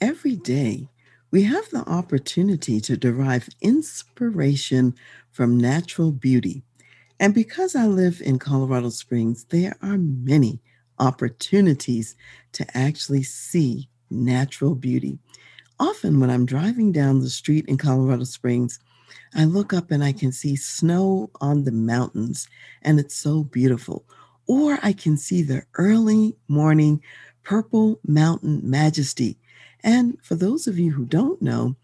Every day, we have the opportunity to derive inspiration from natural beauty. And because I live in Colorado Springs, there are many opportunities to actually see natural beauty. Often, when I'm driving down the street in Colorado Springs, I look up and I can see snow on the mountains, and it's so beautiful. Or I can see the early morning purple mountain majesty and for those of you who don't know,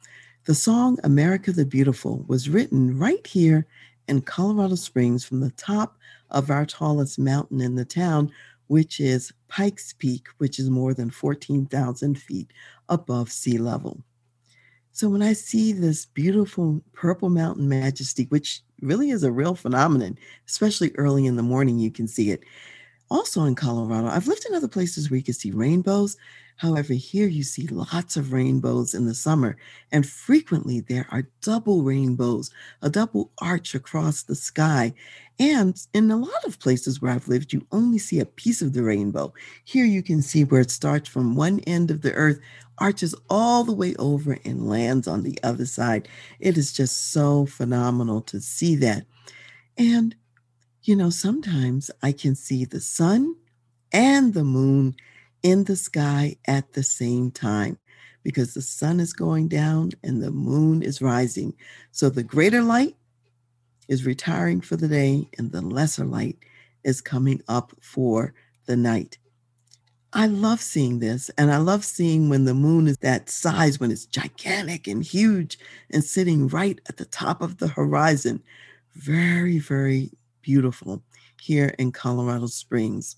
the song America the Beautiful was written right here in Colorado Springs from the top of our tallest mountain in the town, which is Pikes Peak, which is more than 14,000 feet above sea level. So when I see this beautiful purple mountain majesty, which really is a real phenomenon, especially early in the morning, you can see it. Also in Colorado, I've lived in other places where you can see rainbows, However, here you see lots of rainbows in the summer, and frequently there are double rainbows, a double arch across the sky. And in a lot of places where I've lived, you only see a piece of the rainbow. Here you can see where it starts from one end of the earth, arches all the way over, and lands on the other side. It is just so phenomenal to see that. And, you know, sometimes I can see the sun and the moon in the sky at the same time because the sun is going down and the moon is rising. So the greater light is retiring for the day and the lesser light is coming up for the night. I love seeing this, and I love seeing when the moon is that size, when it's gigantic and huge and sitting right at the top of the horizon. Very, very beautiful here in Colorado Springs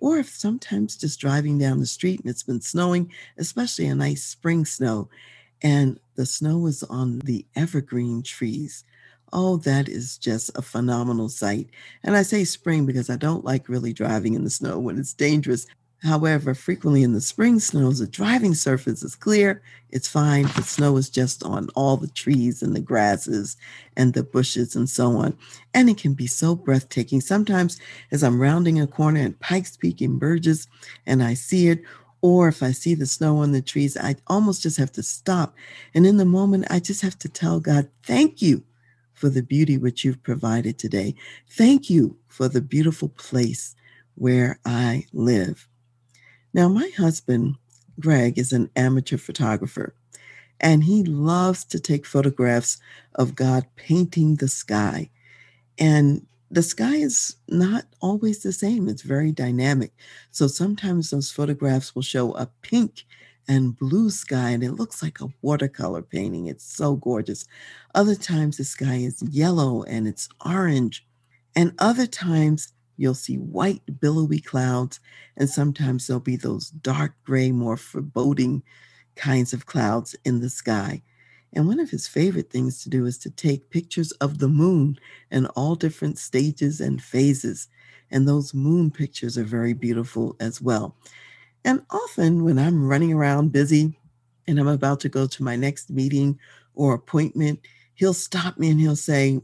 or if sometimes just driving down the street and it's been snowing, especially a nice spring snow, and the snow is on the evergreen trees. Oh, that is just a phenomenal sight. And I say spring because I don't like really driving in the snow when it's dangerous. However, frequently in the spring snows, the driving surface is clear. It's fine. The snow is just on all the trees and the grasses and the bushes and so on. And it can be so breathtaking. Sometimes, as I'm rounding a corner at Pikes Peak Burgess and I see it, or if I see the snow on the trees, I almost just have to stop. And in the moment, I just have to tell God, thank you for the beauty which you've provided today. Thank you for the beautiful place where I live. Now, my husband, Greg, is an amateur photographer, and he loves to take photographs of God painting the sky. And the sky is not always the same, it's very dynamic. So sometimes those photographs will show a pink and blue sky, and it looks like a watercolor painting. It's so gorgeous. Other times the sky is yellow and it's orange. And other times You'll see white, billowy clouds, and sometimes there'll be those dark gray, more foreboding kinds of clouds in the sky. And one of his favorite things to do is to take pictures of the moon in all different stages and phases. And those moon pictures are very beautiful as well. And often when I'm running around busy and I'm about to go to my next meeting or appointment, he'll stop me and he'll say,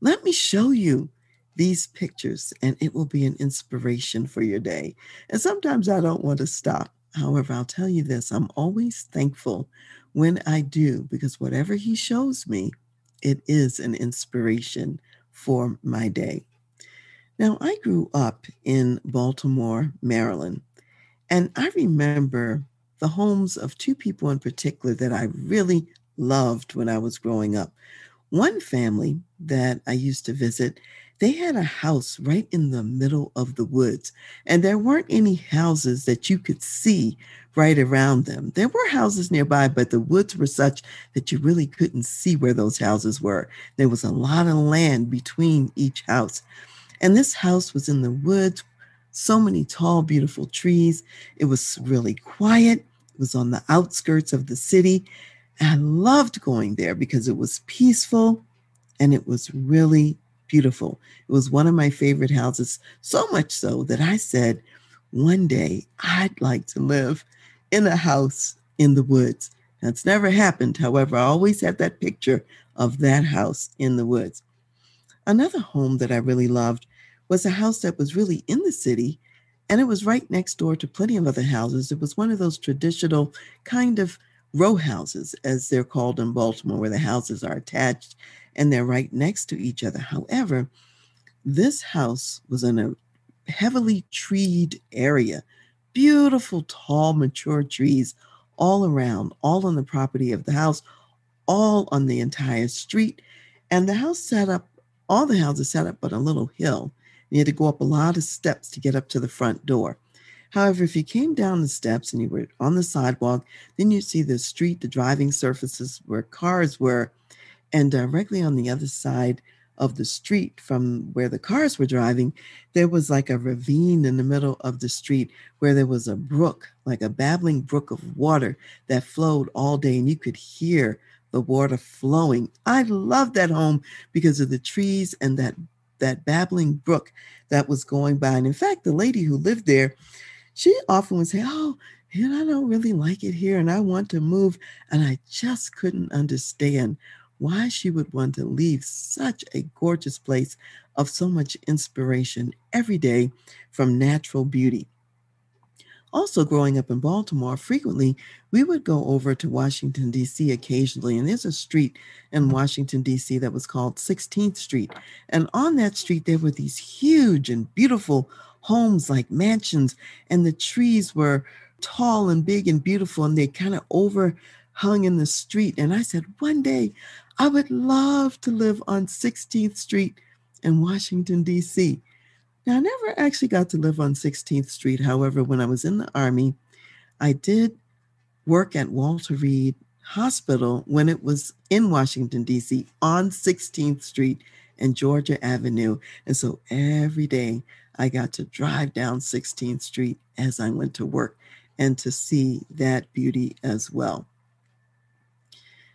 Let me show you these pictures and it will be an inspiration for your day. And sometimes I don't want to stop. However, I'll tell you this I'm always thankful when I do because whatever he shows me, it is an inspiration for my day. Now, I grew up in Baltimore, Maryland, and I remember the homes of two people in particular that I really loved when I was growing up. One family that I used to visit they had a house right in the middle of the woods, and there weren't any houses that you could see right around them. There were houses nearby, but the woods were such that you really couldn't see where those houses were. There was a lot of land between each house. And this house was in the woods, so many tall, beautiful trees. It was really quiet, it was on the outskirts of the city. And I loved going there because it was peaceful and it was really beautiful. It was one of my favorite houses, so much so that I said, one day I'd like to live in a house in the woods. That's never happened. However, I always had that picture of that house in the woods. Another home that I really loved was a house that was really in the city and it was right next door to plenty of other houses. It was one of those traditional kind of row houses, as they're called in Baltimore, where the houses are attached and they're right next to each other. However, this house was in a heavily treed area, beautiful, tall, mature trees all around, all on the property of the house, all on the entire street. And the house set up, all the houses set up on a little hill. You had to go up a lot of steps to get up to the front door. However, if you came down the steps and you were on the sidewalk, then you'd see the street, the driving surfaces where cars were, and directly on the other side of the street from where the cars were driving, there was like a ravine in the middle of the street where there was a brook, like a babbling brook of water that flowed all day, and you could hear the water flowing. I loved that home because of the trees and that that babbling brook that was going by. And in fact, the lady who lived there, she often would say, "Oh, you know, I don't really like it here, and I want to move." And I just couldn't understand why she would want to leave such a gorgeous place of so much inspiration every day from natural beauty. Also, growing up in Baltimore, frequently we would go over to Washington, D.C. occasionally. And there's a street in Washington, D.C. that was called 16th Street. And on that street, there were these huge and beautiful homes like mansions, and the trees were tall and big and beautiful, and they kind of overhung in the street. And I said, one day I would love to live on 16th Street in Washington, D.C. Now, I never actually got to live on 16th Street. However, when I was in the Army, I did work at Walter Reed Hospital when it was in Washington, D.C., on 16th Street and Georgia Avenue. And so every day I got to drive down 16th Street as I went to work and to see that beauty as well.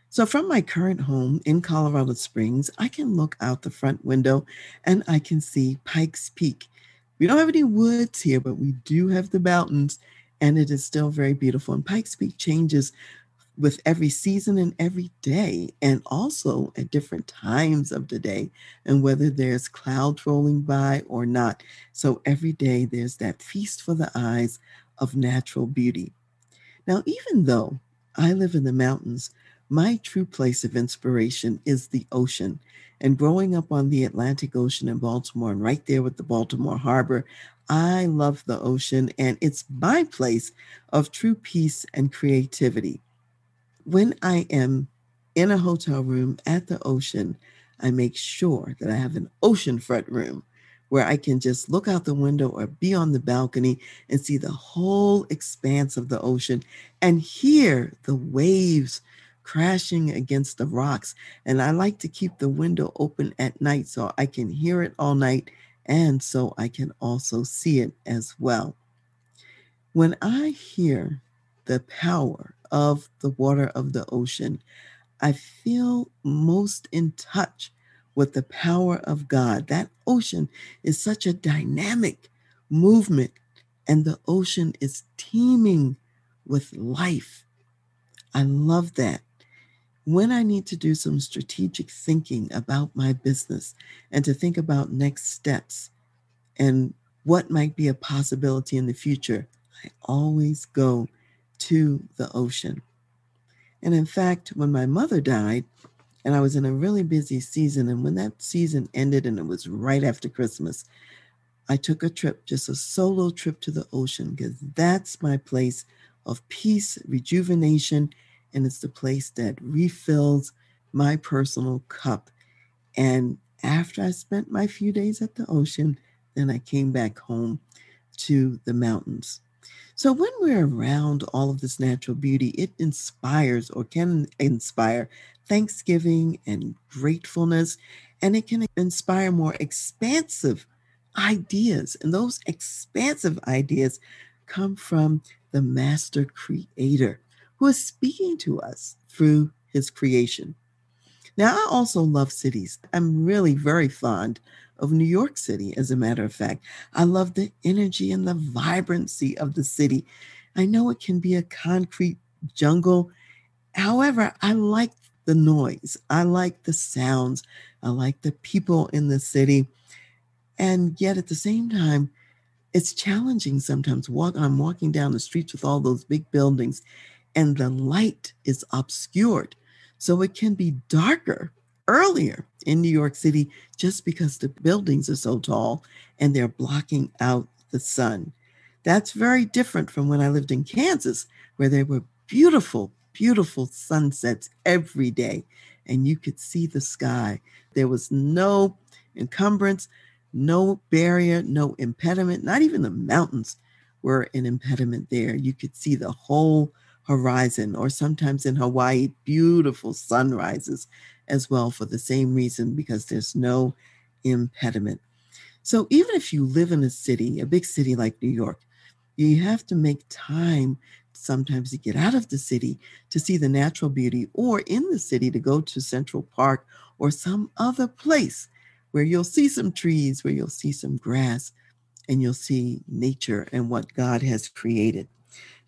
So, from my current home in Colorado Springs, I can look out the front window and I can see Pikes Peak. We don't have any woods here, but we do have the mountains, and it is still very beautiful. And Pikes Peak changes with every season and every day, and also at different times of the day, and whether there's clouds rolling by or not. So, every day there's that feast for the eyes of natural beauty. Now, even though I live in the mountains, my true place of inspiration is the ocean. And growing up on the Atlantic Ocean in Baltimore and right there with the Baltimore Harbor, I love the ocean and it's my place of true peace and creativity. When I am in a hotel room at the ocean, I make sure that I have an oceanfront room where I can just look out the window or be on the balcony and see the whole expanse of the ocean and hear the waves crashing against the rocks. And I like to keep the window open at night so I can hear it all night and so I can also see it as well. When I hear the power of the water of the ocean, I feel most in touch with the power of God. That ocean is such a dynamic movement, and the ocean is teeming with life. I love that when I need to do some strategic thinking about my business and to think about next steps and what might be a possibility in the future, I always go to the ocean. And in fact, when my mother died, and I was in a really busy season, and when that season ended and it was right after Christmas, I took a trip, just a solo trip to the ocean, because that's my place of peace, rejuvenation, and it's the place that refills my personal cup. And after I spent my few days at the ocean, then I came back home to the mountains. So when we're around all of this natural beauty, it inspires or can inspire thanksgiving and gratefulness, and it can inspire more expansive ideas. And those expansive ideas come from the master creator who is speaking to us through his creation. Now, I also love cities. I'm really very fond of New York City, as a matter of fact. I love the energy and the vibrancy of the city. I know it can be a concrete jungle. However, I like the noise, I like the sounds, I like the people in the city. And yet at the same time, it's challenging sometimes. Walk, I'm walking down the streets with all those big buildings, and the light is obscured. So it can be darker earlier in New York City just because the buildings are so tall and they're blocking out the sun. That's very different from when I lived in Kansas, where there were beautiful, beautiful sunsets every day, and you could see the sky. There was no encumbrance, no barrier, no impediment, not even the mountains were an impediment there. You could see the whole horizon, or sometimes in Hawaii, beautiful sunrises as well for the same reason because there's no impediment. So even if you live in a city, a big city like New York, you have to make time sometimes to get out of the city to see the natural beauty, or in the city to go to Central Park or some other place where you'll see some trees, where you'll see some grass, and you'll see nature and what God has created.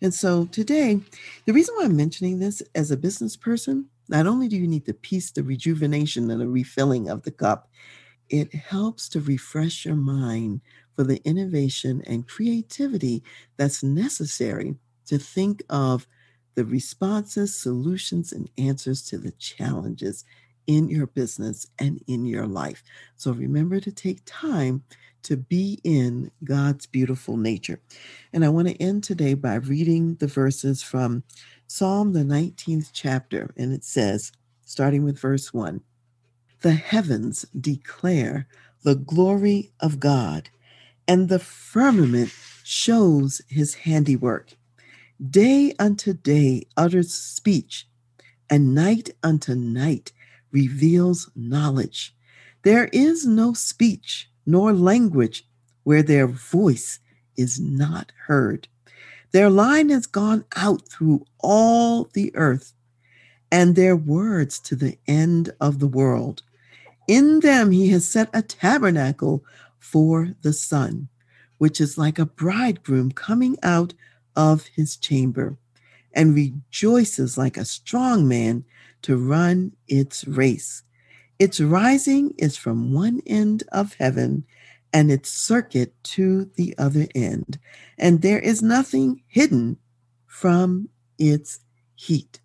And so today, the reason why I'm mentioning this as a business person, not only do you need the peace, the rejuvenation, and the refilling of the cup, it helps to refresh your mind for the innovation and creativity that's necessary to think of the responses, solutions, and answers to the challenges in your business and in your life. So remember to take time to be in God's beautiful nature. And I want to end today by reading the verses from Psalm, the 19th chapter. And it says, starting with verse 1 The heavens declare the glory of God, and the firmament shows his handiwork. Day unto day utters speech, and night unto night reveals knowledge. There is no speech nor language where their voice is not heard. Their line has gone out through all the earth, and their words to the end of the world. In them he has set a tabernacle for the sun, which is like a bridegroom coming out of his chamber and rejoices like a strong man to run its race. Its rising is from one end of heaven and its circuit to the other end, and there is nothing hidden from its heat.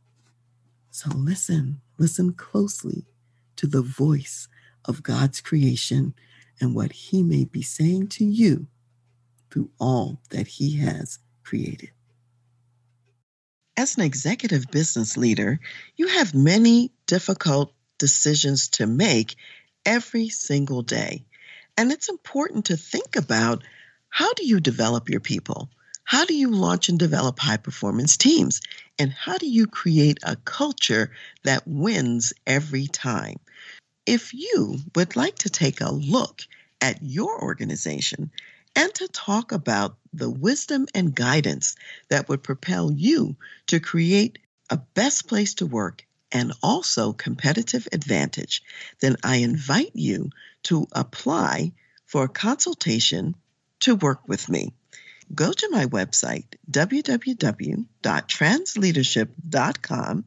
So listen, listen closely to the voice of God's creation and what He may be saying to you through all that He has created. As an executive business leader, you have many difficult decisions to make every single day. And it's important to think about how do you develop your people? How do you launch and develop high performance teams? And how do you create a culture that wins every time? If you would like to take a look at your organization and to talk about the wisdom and guidance that would propel you to create a best place to work and also competitive advantage, then I invite you to apply for a consultation to work with me. Go to my website, www.transleadership.com,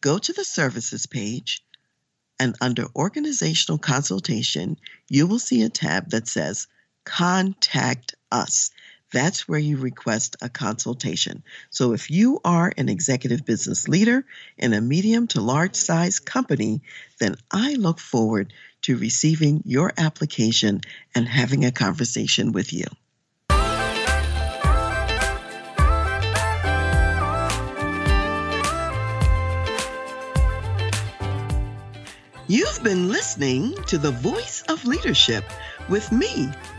go to the services page, and under organizational consultation, you will see a tab that says contact us. That's where you request a consultation. So if you are an executive business leader in a medium to large size company, then I look forward to receiving your application and having a conversation with you. You've been listening to The Voice of Leadership with me,